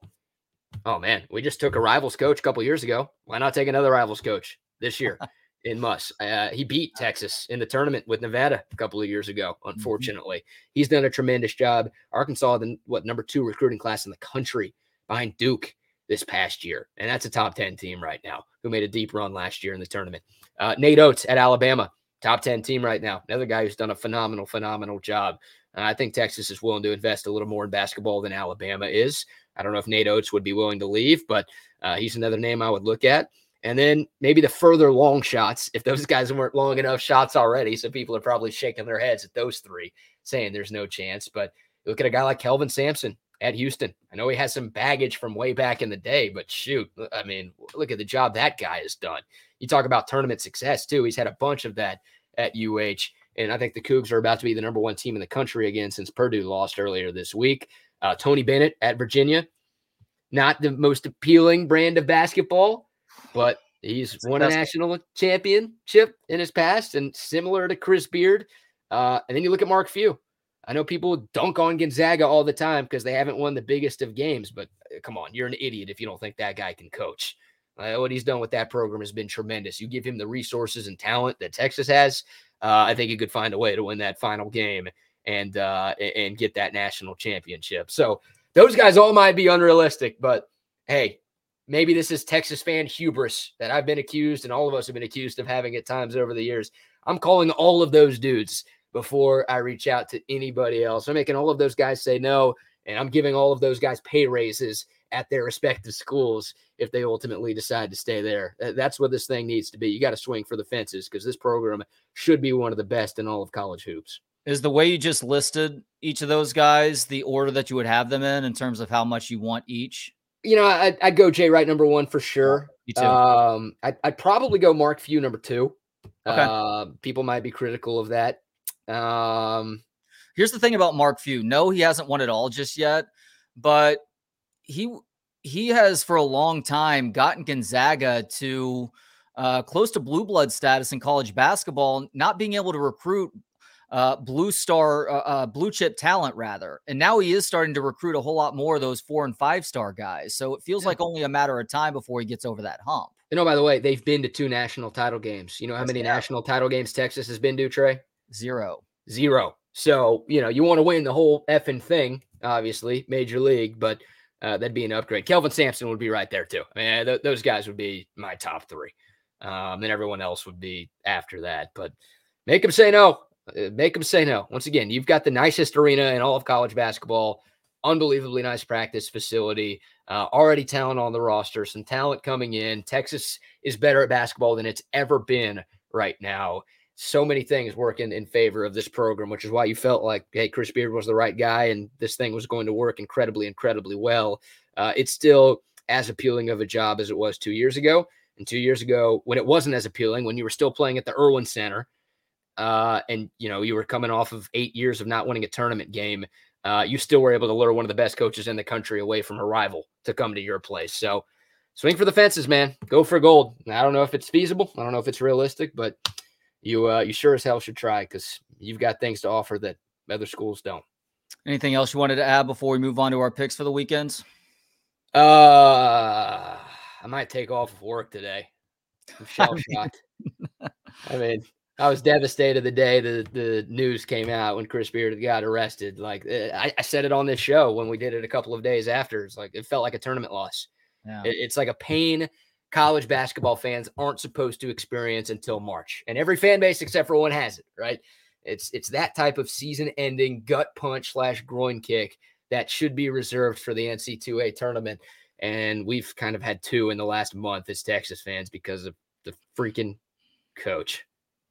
Oh man, we just took a rivals coach a couple years ago. Why not take another rivals coach this year in Muss? Uh, he beat Texas in the tournament with Nevada a couple of years ago. Mm-hmm. Unfortunately, mm-hmm. he's done a tremendous job. Arkansas, the what number two recruiting class in the country behind Duke this past year, and that's a top ten team right now who made a deep run last year in the tournament. Uh, Nate Oats at Alabama, top 10 team right now. Another guy who's done a phenomenal, phenomenal job. Uh, I think Texas is willing to invest a little more in basketball than Alabama is. I don't know if Nate Oats would be willing to leave, but uh, he's another name I would look at. And then maybe the further long shots, if those guys weren't long enough shots already. So people are probably shaking their heads at those three, saying there's no chance. But look at a guy like Kelvin Sampson at Houston. I know he has some baggage from way back in the day, but shoot, I mean, look at the job that guy has done. You talk about tournament success too. He's had a bunch of that at UH. And I think the Cougs are about to be the number one team in the country again since Purdue lost earlier this week. Uh, Tony Bennett at Virginia, not the most appealing brand of basketball, but he's won a national championship in his past and similar to Chris Beard. Uh, and then you look at Mark Few. I know people dunk on Gonzaga all the time because they haven't won the biggest of games, but uh, come on, you're an idiot if you don't think that guy can coach. Uh, what he's done with that program has been tremendous. You give him the resources and talent that Texas has, uh, I think he could find a way to win that final game and uh, and get that national championship. So those guys all might be unrealistic, but hey, maybe this is Texas fan hubris that I've been accused and all of us have been accused of having at times over the years. I'm calling all of those dudes before I reach out to anybody else. I'm making all of those guys say no, and I'm giving all of those guys pay raises at their respective schools if they ultimately decide to stay there. That's what this thing needs to be. You got to swing for the fences because this program should be one of the best in all of college hoops. Is the way you just listed each of those guys the order that you would have them in in terms of how much you want each? You know, I'd, I'd go Jay Wright number one for sure. Me too. Um, I'd, I'd, probably go Mark Few number two. Okay. Uh, people might be critical of that. Um, Here's the thing about Mark Few. No, he hasn't won it all just yet, but he he has for a long time gotten Gonzaga to uh, close to blue blood status in college basketball, not being able to recruit uh, blue star, uh, uh, blue chip talent rather. And now he is starting to recruit a whole lot more of those four and five star guys. So it feels yeah. like only a matter of time before he gets over that hump. You know, by the way, they've been to two national title games. You know how many national title games Texas has been to, Trey? Zero. Zero. So, you know, you want to win the whole effing thing, obviously, major league, but uh, that'd be an upgrade. Kelvin Sampson would be right there too. I mean, th- those guys would be my top three. Um, and everyone else would be after that. But make them say no. Uh, make them say no. Once again, you've got the nicest arena in all of college basketball. Unbelievably nice practice facility. Uh, already talent on the roster. Some talent coming in. Texas is better at basketball than it's ever been right now so many things working in favor of this program, which is why you felt like, hey, Chris Beard was the right guy and this thing was going to work incredibly, incredibly well. Uh, it's still as appealing of a job as it was two years ago. And two years ago, when it wasn't as appealing, when you were still playing at the Erwin Center, uh, and you know you were coming off of eight years of not winning a tournament game, uh, you still were able to lure one of the best coaches in the country away from a rival to come to your place. So swing for the fences, man. Go for gold. I don't know if it's feasible. I don't know if it's realistic, but you uh, you sure as hell should try because you've got things to offer that other schools don't. Anything else you wanted to add before we move on to our picks for the weekends? Uh, I might take off of work today. I'm shell shocked. I mean, I was devastated the day the, the news came out when Chris Beard got arrested. Like eh, I, I, said it on this show when we did it a couple of days after. It's like it felt like a tournament loss. Yeah. It, it's like a pain college basketball fans aren't supposed to experience until March. And every fan base except for one has it, right? It's it's that type of season ending gut punch slash groin kick that should be reserved for the NC2A tournament. And we've kind of had two in the last month as Texas fans because of the freaking coach.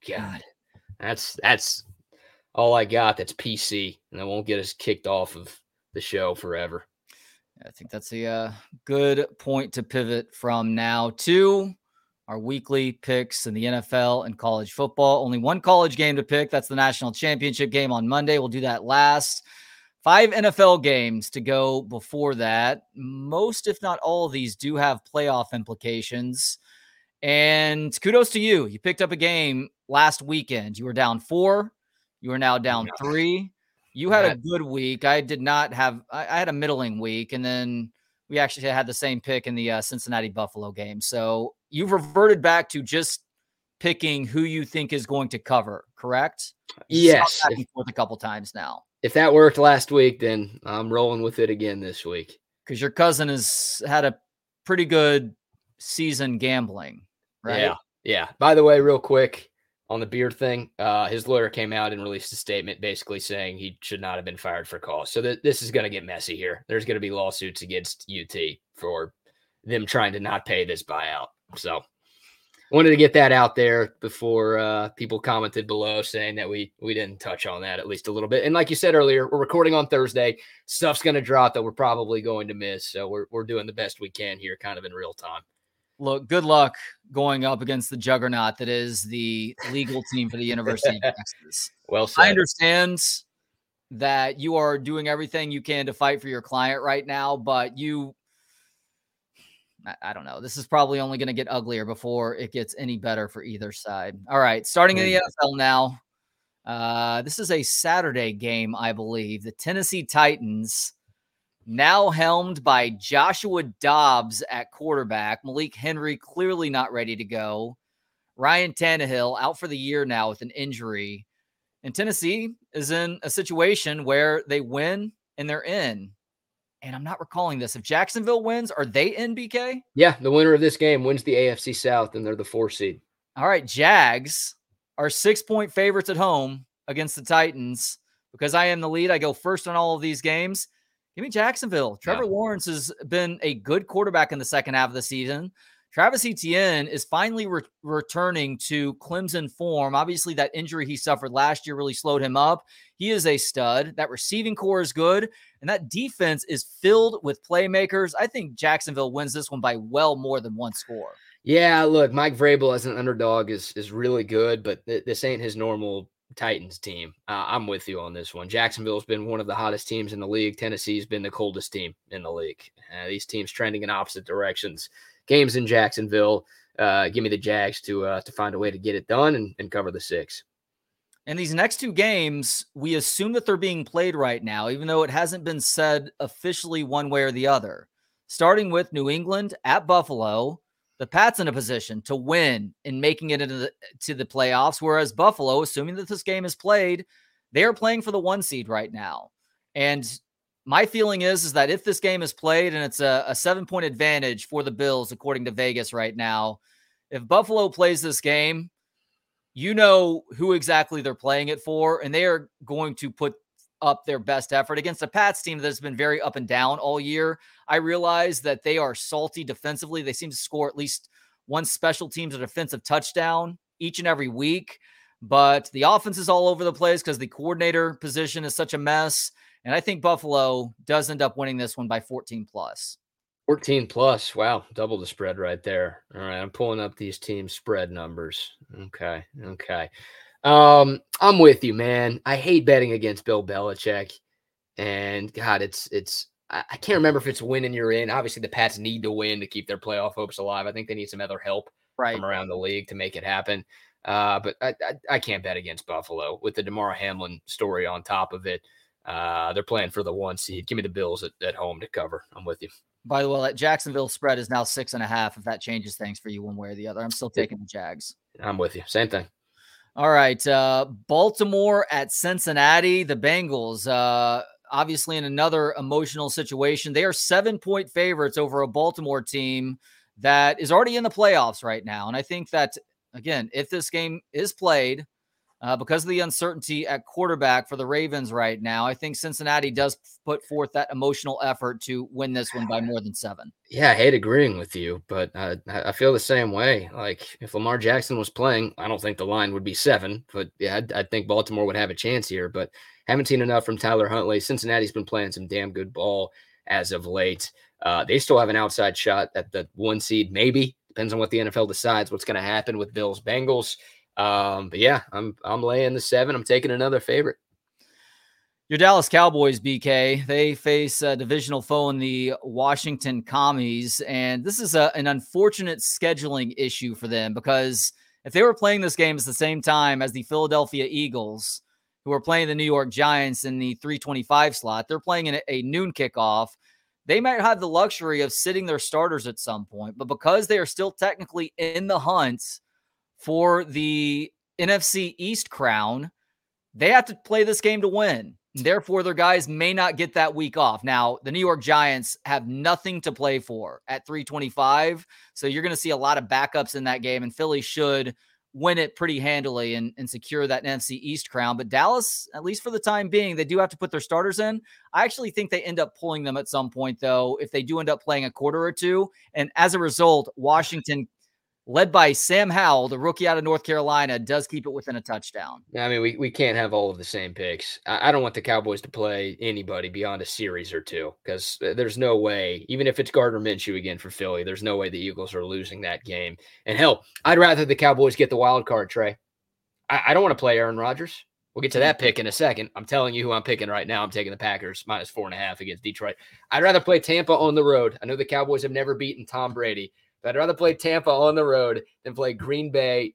God, that's that's all I got. That's PC, and I won't get us kicked off of the show forever. I think that's a uh, good point to pivot from now to our weekly picks in the NFL and college football. Only one college game to pick. That's the national championship game on Monday. We'll do that last. Five NFL games to go before that. Most, if not all of these, do have playoff implications. And kudos to you. You picked up a game last weekend. You were down four. You are now down three. You had a good week. I did not have. I, I, had a middling week, and then we actually had the same pick in the uh, Cincinnati Buffalo game. So you've reverted back to just picking who you think is going to cover. Correct? You yes. Back and forth a couple times now. If that worked last week, then I'm rolling with it again this week. Because your cousin has had a pretty good season gambling, right? Yeah. Yeah. By the way, real quick, on the beard thing, uh, his lawyer came out and released a statement basically saying he should not have been fired for cause. So th- this is going to get messy here. There's going to be lawsuits against UT for them trying to not pay this buyout. So wanted to get that out there before uh, people commented below saying that we we didn't touch on that at least a little bit. And like you said earlier, we're recording on Thursday. Stuff's going to drop that we're probably going to miss. So we're we're doing the best we can here, kind of in real time look, good luck going up against the juggernaut that is the legal team for the University of Texas. Well said. I understand that you are doing everything you can to fight for your client right now, but you I, don't know. This is probably only going to get uglier before it gets any better for either side. All right, starting in the NFL now. Uh, this is a Saturday game, I believe. The Tennessee Titans now helmed by Joshua Dobbs at quarterback. Malik Henry clearly not ready to go. Ryan Tannehill out for the year now with an injury. And Tennessee is in a situation where they win and they're in. And I'm not recalling this. If Jacksonville wins, are they in BK? Yeah, the winner of this game wins the AFC South and they're the four seed. All right, Jags are six point favorites at home against the Titans. Because I am the lead, I go first on all of these games. Give me Jacksonville. Trevor yeah. Lawrence has been a good quarterback in the second half of the season. Travis Etienne is finally re- returning to Clemson form. Obviously, that injury he suffered last year really slowed him up. He is a stud. That receiving corps is good, and that defense is filled with playmakers. I think Jacksonville wins this one by well more than one score. Yeah, look, Mike Vrabel as an underdog is is really good, but th- this ain't his normal Titans team. Uh, I'm with you on this one. Jacksonville's been one of the hottest teams in the league. Tennessee's been the coldest team in the league. Uh, these teams trending in opposite directions. Games in Jacksonville. Uh, give me the Jags to uh, to find a way to get it done and, and cover the six. And these next two games, we assume that they're being played right now, even though it hasn't been said officially one way or the other. Starting with New England at Buffalo, the Pats in a position to win and making it into the, to the playoffs. Whereas Buffalo, assuming that this game is played, they are playing for the one seed right now. And my feeling is, is that if this game is played and it's a, a seven point advantage for the Bills, according to Vegas right now, if Buffalo plays this game, you know who exactly they're playing it for, and they are going to put up their best effort against a Pats team that's been very up and down all year. I realize that they are salty defensively. They seem to score at least one special teams or defensive touchdown each and every week, but the offense is all over the place because the coordinator position is such a mess. And I think Buffalo does end up winning this one by 14 plus. 14 plus. Wow. Double the spread right there. All right. I'm pulling up these team spread numbers. Okay. Okay. Um, I'm with you, man. I hate betting against Bill Belichick, and God, it's it's. I, can't remember if it's winning you're in. Obviously, the Pats need to win to keep their playoff hopes alive. I think they need some other help right. from around the league to make it happen. Uh, but I, I, I, can't bet against Buffalo with the Damar Hamlin story on top of it. Uh, they're playing for the one seed. Give me the Bills at, at home to cover. I'm with you. By the way, that Jacksonville spread is now six and a half. If that changes things for you one way or the other, I'm still taking the Jags. I'm with you. Same thing. All right. Uh, Baltimore at Cincinnati. The Bengals, uh, obviously, in another emotional situation. They are seven point favorites over a Baltimore team that is already in the playoffs right now. And I think that, again, if this game is played, uh, because of the uncertainty at quarterback for the Ravens right now, I think Cincinnati does put forth that emotional effort to win this one by more than seven. Yeah, I hate agreeing with you, but uh, I feel the same way. Like if Lamar Jackson was playing, I don't think the line would be seven, but yeah, I, I think Baltimore would have a chance here. But haven't seen enough from Tyler Huntley. Cincinnati's been playing some damn good ball as of late. Uh, they still have an outside shot at the one seed, maybe. Depends on what the NFL decides. What's going to happen with Bills Bengals. Um, but yeah, I'm I'm laying the seven. I'm taking another favorite. Your Dallas Cowboys, BK, they face a divisional foe in the Washington Commies. And this is a, an unfortunate scheduling issue for them because if they were playing this game at the same time as the Philadelphia Eagles, who are playing the New York Giants in the 325 slot, they're playing in a, a noon kickoff. They might have the luxury of sitting their starters at some point, but because they are still technically in the hunt for the NFC East crown, they have to play this game to win. Therefore, their guys may not get that week off. Now, the New York Giants have nothing to play for at 325. So you're going to see a lot of backups in that game, and Philly should win it pretty handily and, and secure that NFC East crown. But Dallas, at least for the time being, they do have to put their starters in. I actually think they end up pulling them at some point, though, if they do end up playing a quarter or two. And as a result, Washington led by Sam Howell, the rookie out of North Carolina, does keep it within a touchdown. I mean, we, we can't have all of the same picks. I, I don't want the Cowboys to play anybody beyond a series or two because uh, there's no way, even if it's Gardner Minshew again for Philly, there's no way the Eagles are losing that game. And hell, I'd rather the Cowboys get the wild card, Trey. I, I don't want to play Aaron Rodgers. We'll get to that pick in a second. I'm telling you who I'm picking right now. I'm taking the Packers minus four and a half against Detroit. I'd rather play Tampa on the road. I know the Cowboys have never beaten Tom Brady. But I'd rather play Tampa on the road than play Green Bay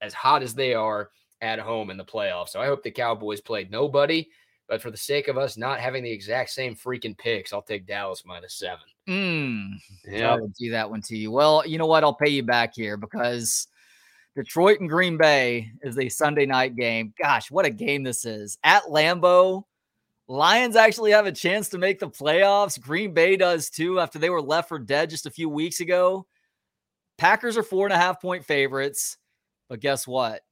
as hot as they are at home in the playoffs. So I hope the Cowboys played nobody. But for the sake of us not having the exact same freaking picks, I'll take Dallas minus seven. Mm, yeah, I would do that one to you. Well, you know what? I'll pay you back here because Detroit and Green Bay is a Sunday night game. Gosh, what a game this is at Lambeau. Lions actually have a chance to make the playoffs. Green Bay does too after they were left for dead just a few weeks ago. Packers are four and a half point favorites, but guess what?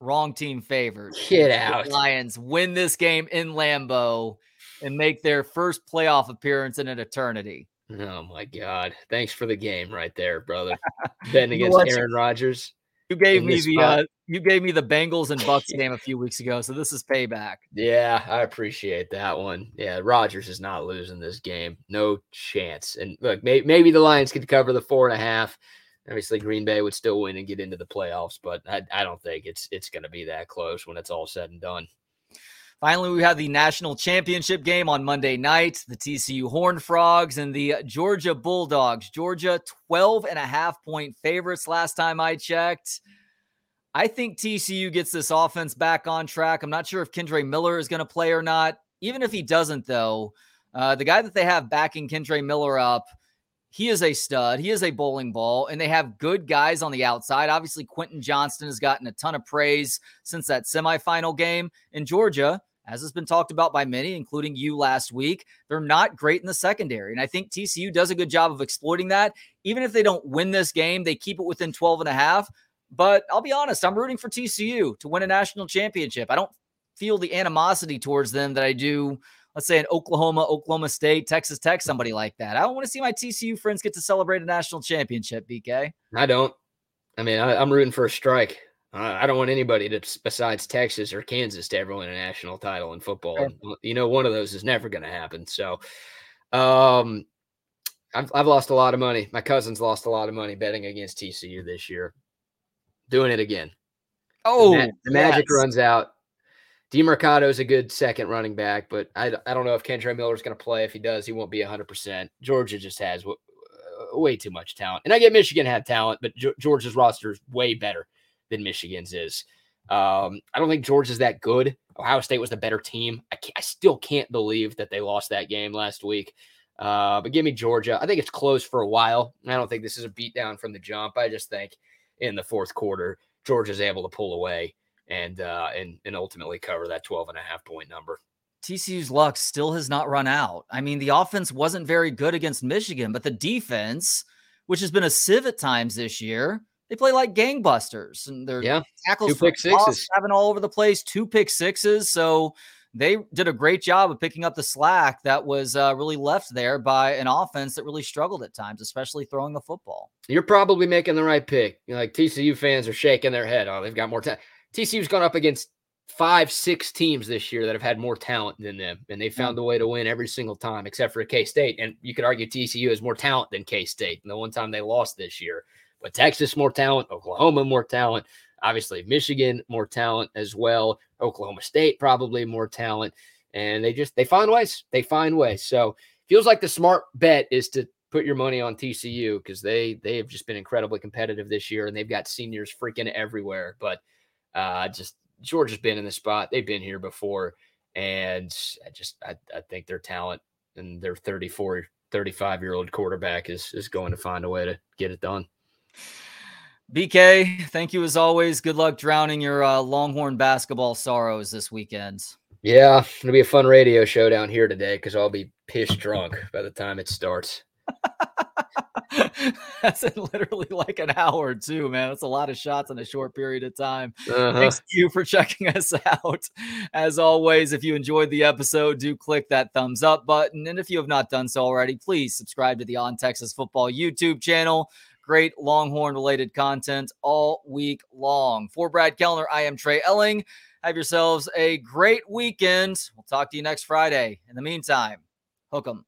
Wrong team favored. Get out. The Lions win this game in Lambeau and make their first playoff appearance in an eternity. Oh my God! Thanks for the game right there, brother. Betting against Aaron Rodgers. You gave me the uh, you gave me the Bengals and Bucks game a few weeks ago, so this is payback. Yeah, I appreciate that one. Yeah, Rodgers is not losing this game, no chance. And look, may, maybe the Lions could cover the four and a half. Obviously, Green Bay would still win and get into the playoffs, but I, I don't think it's it's going to be that close when it's all said and done. Finally, we have the national championship game on Monday night. The TCU Horned Frogs and the Georgia Bulldogs. Georgia 12 and a half point favorites last time I checked. I think TCU gets this offense back on track. I'm not sure if Kendre Miller is going to play or not. Even if he doesn't, though, uh, the guy that they have backing Kendre Miller up – he is a stud. He is a bowling ball, and they have good guys on the outside. Obviously, Quentin Johnston has gotten a ton of praise since that semifinal game in Georgia. As has been talked about by many, including you last week, they're not great in the secondary. And I think TCU does a good job of exploiting that. Even if they don't win this game, they keep it within 12 and a half. But I'll be honest, I'm rooting for TCU to win a national championship. I don't feel the animosity towards them that I do let's say in Oklahoma, Oklahoma State, Texas Tech, somebody like that. I don't want to see my TCU friends get to celebrate a national championship, BK. I don't. I mean, I, am rooting for a strike. I don't want anybody to, besides Texas or Kansas to ever win a national title in football. And, you know, one of those is never going to happen. So, um, I've, I've lost a lot of money. My cousins lost a lot of money betting against TCU this year. Doing it again. Oh, the, ma- the magic runs out. Demercado is a good second running back, but I, I don't know if Miller is going to play. If he does, he won't be 100%. Georgia just has w- uh, way too much talent. And I get Michigan had talent, but G- Georgia's roster is way better than Michigan's is. Um, I don't think Georgia's that good. Ohio State was the better team. I, I still can't believe that they lost that game last week. Uh, but give me Georgia. I think it's close for a while. I don't think this is a beatdown from the jump. I just think in the fourth quarter, Georgia's able to pull away and uh, and and ultimately cover that 12 and a half point number. TCU's luck still has not run out. I mean, the offense wasn't very good against Michigan, but the defense, which has been a sieve at times this year, they play like gangbusters, and their Yeah. tackles Two for pick sixes. having all over the place, two pick sixes. So they did a great job of picking up the slack that was uh, really left there by an offense that really struggled at times, especially throwing the football. You're probably making the right pick. You know, like TCU fans are shaking their head. Oh, they've got more talent. TCU's gone up against five, six teams this year that have had more talent than them, and they found mm. a way to win every single time, except for K State. And you could argue TCU has more talent than K State. And the one time they lost this year, but Texas more talent, Oklahoma more talent, obviously Michigan more talent as well, Oklahoma State probably more talent, and they just they find ways. They find ways. So feels like the smart bet is to put your money on TCU because they they have just been incredibly competitive this year, and they've got seniors freaking everywhere. But uh, just Georgia's been in the spot; they've been here before, and I just I, I think their talent and their 34, 35 year old quarterback is is going to find a way to get it done. BK, thank you as always. Good luck drowning your uh, Longhorn basketball sorrows this weekend. Yeah, it'll be a fun radio show down here today because I'll be piss drunk by the time it starts. That's in literally like an hour too, man. That's a lot of shots in a short period of time. Uh-huh. Thanks to you for checking us out. As always, if you enjoyed the episode, do click that thumbs up button. And if you have not done so already, please subscribe to the On Texas Football YouTube channel. Great Longhorn related content all week long. For Brad Kellner, I am Trey Elling. Have yourselves a great weekend. We'll talk to you next Friday. In the meantime, hook 'em.